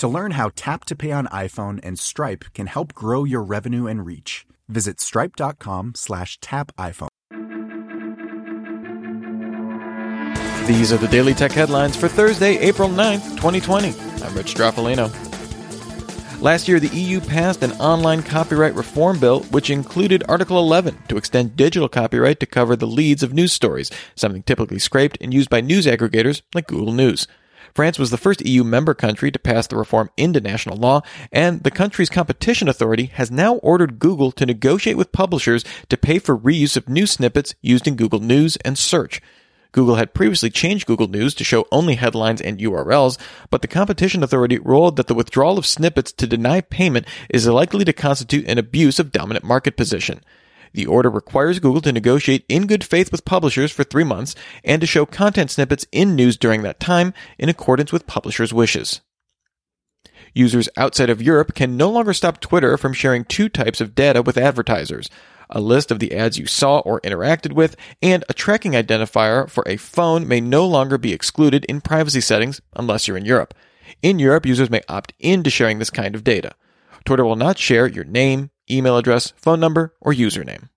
To learn how Tap to Pay on iPhone and Stripe can help grow your revenue and reach, visit stripe.com slash tap iPhone. These are the Daily Tech headlines for Thursday, April 9th, 2020. I'm Rich Stroffolino. Last year, the EU passed an online copyright reform bill, which included Article 11 to extend digital copyright to cover the leads of news stories, something typically scraped and used by news aggregators like Google News. France was the first EU member country to pass the reform into national law, and the country's competition authority has now ordered Google to negotiate with publishers to pay for reuse of news snippets used in Google News and Search. Google had previously changed Google News to show only headlines and URLs, but the competition authority ruled that the withdrawal of snippets to deny payment is likely to constitute an abuse of dominant market position. The order requires Google to negotiate in good faith with publishers for three months and to show content snippets in news during that time in accordance with publishers' wishes. Users outside of Europe can no longer stop Twitter from sharing two types of data with advertisers a list of the ads you saw or interacted with, and a tracking identifier for a phone may no longer be excluded in privacy settings unless you're in Europe. In Europe, users may opt in to sharing this kind of data. Twitter will not share your name, email address, phone number, or username.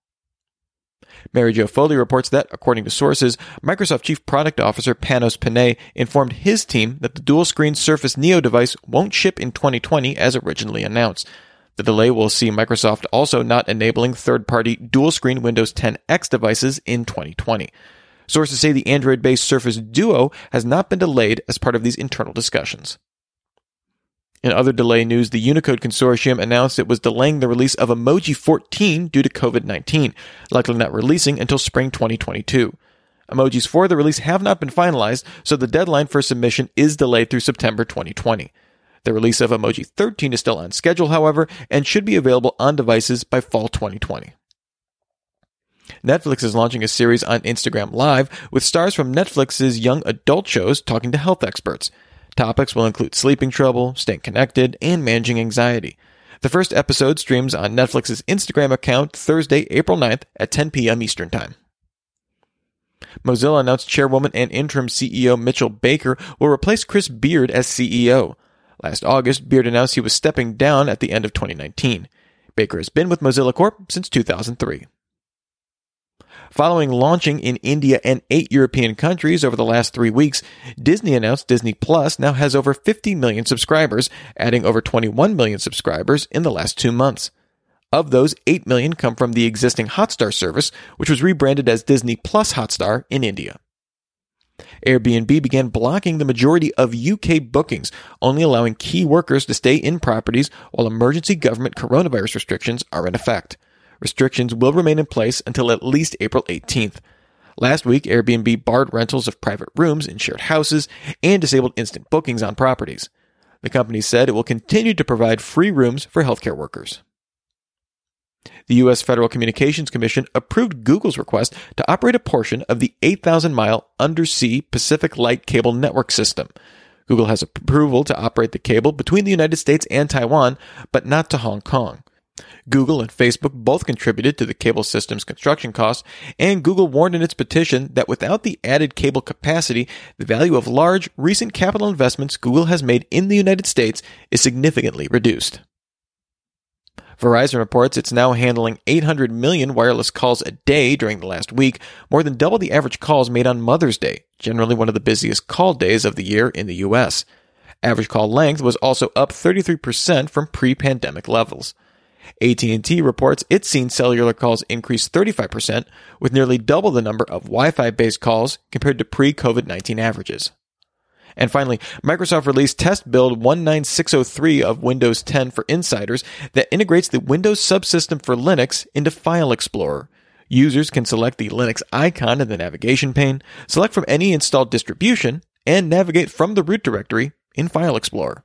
Mary Jo Foley reports that, according to sources, Microsoft Chief Product Officer Panos Panay informed his team that the dual screen Surface Neo device won't ship in 2020 as originally announced. The delay will see Microsoft also not enabling third party dual screen Windows 10X devices in 2020. Sources say the Android based Surface Duo has not been delayed as part of these internal discussions. In other delay news, the Unicode Consortium announced it was delaying the release of Emoji 14 due to COVID 19, likely not releasing until spring 2022. Emojis for the release have not been finalized, so the deadline for submission is delayed through September 2020. The release of Emoji 13 is still on schedule, however, and should be available on devices by fall 2020. Netflix is launching a series on Instagram Live with stars from Netflix's young adult shows talking to health experts. Topics will include sleeping trouble, staying connected, and managing anxiety. The first episode streams on Netflix's Instagram account Thursday, April 9th at 10 p.m. Eastern Time. Mozilla announced chairwoman and interim CEO Mitchell Baker will replace Chris Beard as CEO. Last August, Beard announced he was stepping down at the end of 2019. Baker has been with Mozilla Corp since 2003. Following launching in India and eight European countries over the last three weeks, Disney announced Disney Plus now has over 50 million subscribers, adding over 21 million subscribers in the last two months. Of those, 8 million come from the existing Hotstar service, which was rebranded as Disney Plus Hotstar in India. Airbnb began blocking the majority of UK bookings, only allowing key workers to stay in properties while emergency government coronavirus restrictions are in effect. Restrictions will remain in place until at least April 18th. Last week, Airbnb barred rentals of private rooms in shared houses and disabled instant bookings on properties. The company said it will continue to provide free rooms for healthcare workers. The U.S. Federal Communications Commission approved Google's request to operate a portion of the 8,000 mile undersea Pacific Light Cable Network system. Google has approval to operate the cable between the United States and Taiwan, but not to Hong Kong. Google and Facebook both contributed to the cable system's construction costs, and Google warned in its petition that without the added cable capacity, the value of large, recent capital investments Google has made in the United States is significantly reduced. Verizon reports it's now handling 800 million wireless calls a day during the last week, more than double the average calls made on Mother's Day, generally one of the busiest call days of the year in the US. Average call length was also up 33% from pre-pandemic levels. AT&T reports it's seen cellular calls increase 35% with nearly double the number of Wi-Fi based calls compared to pre-COVID-19 averages. And finally, Microsoft released test build 19603 of Windows 10 for insiders that integrates the Windows subsystem for Linux into File Explorer. Users can select the Linux icon in the navigation pane, select from any installed distribution, and navigate from the root directory in File Explorer.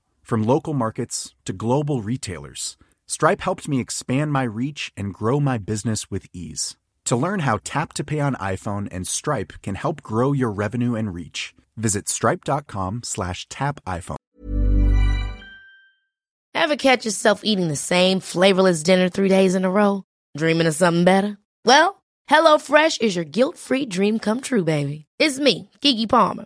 From local markets to global retailers, Stripe helped me expand my reach and grow my business with ease. To learn how Tap to Pay on iPhone and Stripe can help grow your revenue and reach, visit stripe.com slash tap iPhone. Ever catch yourself eating the same flavorless dinner three days in a row? Dreaming of something better? Well, HelloFresh is your guilt-free dream come true, baby. It's me, Keke Palmer.